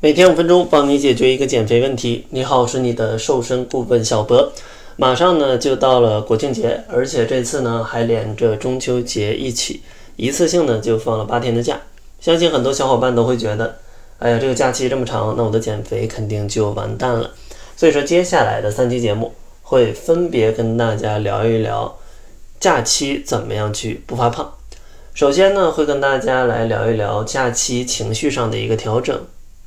每天五分钟，帮你解决一个减肥问题。你好，我是你的瘦身顾问小博。马上呢就到了国庆节，而且这次呢还连着中秋节一起，一次性呢就放了八天的假。相信很多小伙伴都会觉得，哎呀，这个假期这么长，那我的减肥肯定就完蛋了。所以说，接下来的三期节目会分别跟大家聊一聊假期怎么样去不发胖。首先呢，会跟大家来聊一聊假期情绪上的一个调整。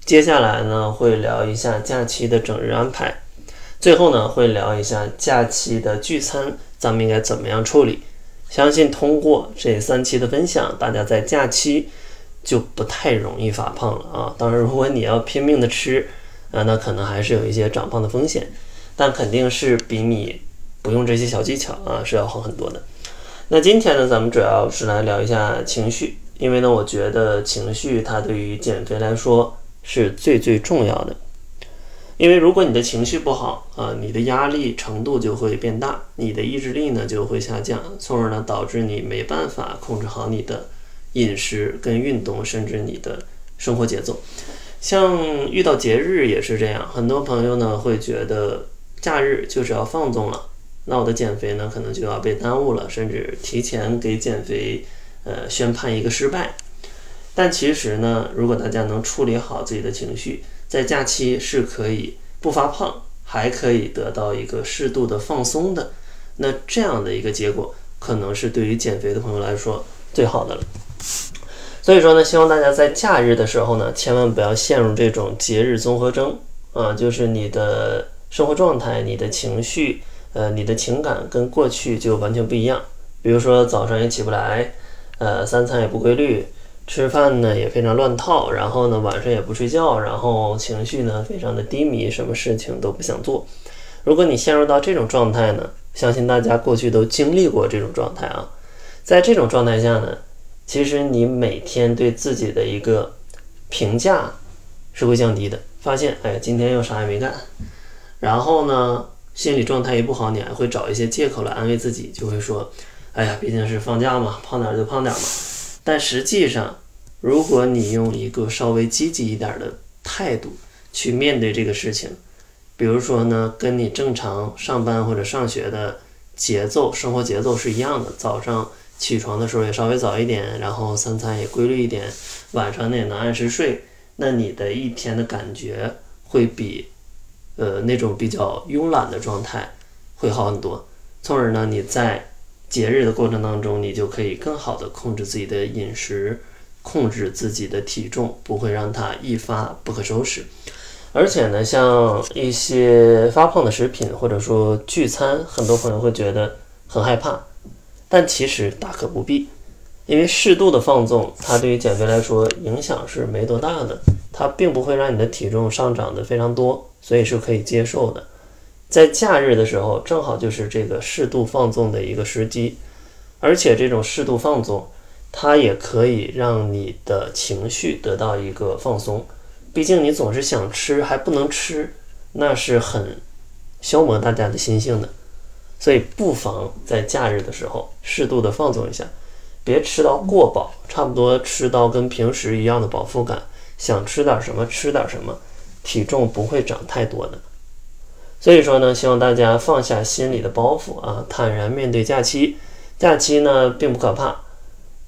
接下来呢，会聊一下假期的整日安排，最后呢，会聊一下假期的聚餐，咱们应该怎么样处理？相信通过这三期的分享，大家在假期就不太容易发胖了啊。当然，如果你要拼命的吃，啊，那可能还是有一些长胖的风险，但肯定是比你不用这些小技巧啊是要好很多的。那今天呢，咱们主要是来聊一下情绪，因为呢，我觉得情绪它对于减肥来说。是最最重要的，因为如果你的情绪不好啊，你的压力程度就会变大，你的意志力呢就会下降，从而呢导致你没办法控制好你的饮食跟运动，甚至你的生活节奏。像遇到节日也是这样，很多朋友呢会觉得假日就是要放纵了，那我的减肥呢可能就要被耽误了，甚至提前给减肥呃宣判一个失败。但其实呢，如果大家能处理好自己的情绪，在假期是可以不发胖，还可以得到一个适度的放松的。那这样的一个结果，可能是对于减肥的朋友来说最好的了。所以说呢，希望大家在假日的时候呢，千万不要陷入这种节日综合征啊，就是你的生活状态、你的情绪、呃，你的情感跟过去就完全不一样。比如说早上也起不来，呃，三餐也不规律。吃饭呢也非常乱套，然后呢晚上也不睡觉，然后情绪呢非常的低迷，什么事情都不想做。如果你陷入到这种状态呢，相信大家过去都经历过这种状态啊。在这种状态下呢，其实你每天对自己的一个评价是会降低的。发现哎，今天又啥也没干，然后呢心理状态一不好，你还会找一些借口来安慰自己，就会说，哎呀，毕竟是放假嘛，胖点就胖点嘛。但实际上，如果你用一个稍微积极一点的态度去面对这个事情，比如说呢，跟你正常上班或者上学的节奏、生活节奏是一样的，早上起床的时候也稍微早一点，然后三餐也规律一点，晚上呢也能按时睡，那你的一天的感觉会比呃那种比较慵懒的状态会好很多，从而呢你在节日的过程当中，你就可以更好的控制自己的饮食。控制自己的体重，不会让它一发不可收拾。而且呢，像一些发胖的食品，或者说聚餐，很多朋友会觉得很害怕，但其实大可不必，因为适度的放纵，它对于减肥来说影响是没多大的，它并不会让你的体重上涨的非常多，所以是可以接受的。在假日的时候，正好就是这个适度放纵的一个时机，而且这种适度放纵。它也可以让你的情绪得到一个放松，毕竟你总是想吃还不能吃，那是很消磨大家的心性的。所以不妨在假日的时候适度的放纵一下，别吃到过饱，差不多吃到跟平时一样的饱腹感，想吃点什么吃点什么，体重不会长太多的。所以说呢，希望大家放下心里的包袱啊，坦然面对假期。假期呢并不可怕。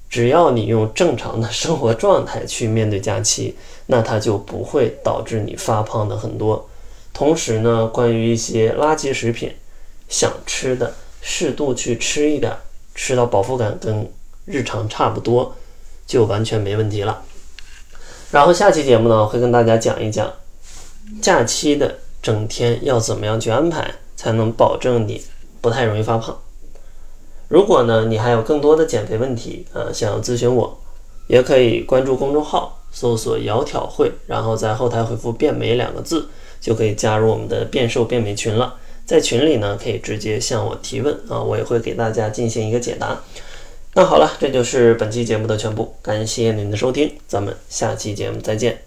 只要你用正常的生活状态去面对假期，那它就不会导致你发胖的很多。同时呢，关于一些垃圾食品，想吃的适度去吃一点，吃到饱腹感跟日常差不多，就完全没问题了。然后下期节目呢，我会跟大家讲一讲假期的整天要怎么样去安排，才能保证你不太容易发胖。如果呢，你还有更多的减肥问题啊，想要咨询我，也可以关注公众号，搜索“窈窕会”，然后在后台回复“变美”两个字，就可以加入我们的变瘦变美群了。在群里呢，可以直接向我提问啊，我也会给大家进行一个解答。那好了，这就是本期节目的全部，感谢您的收听，咱们下期节目再见。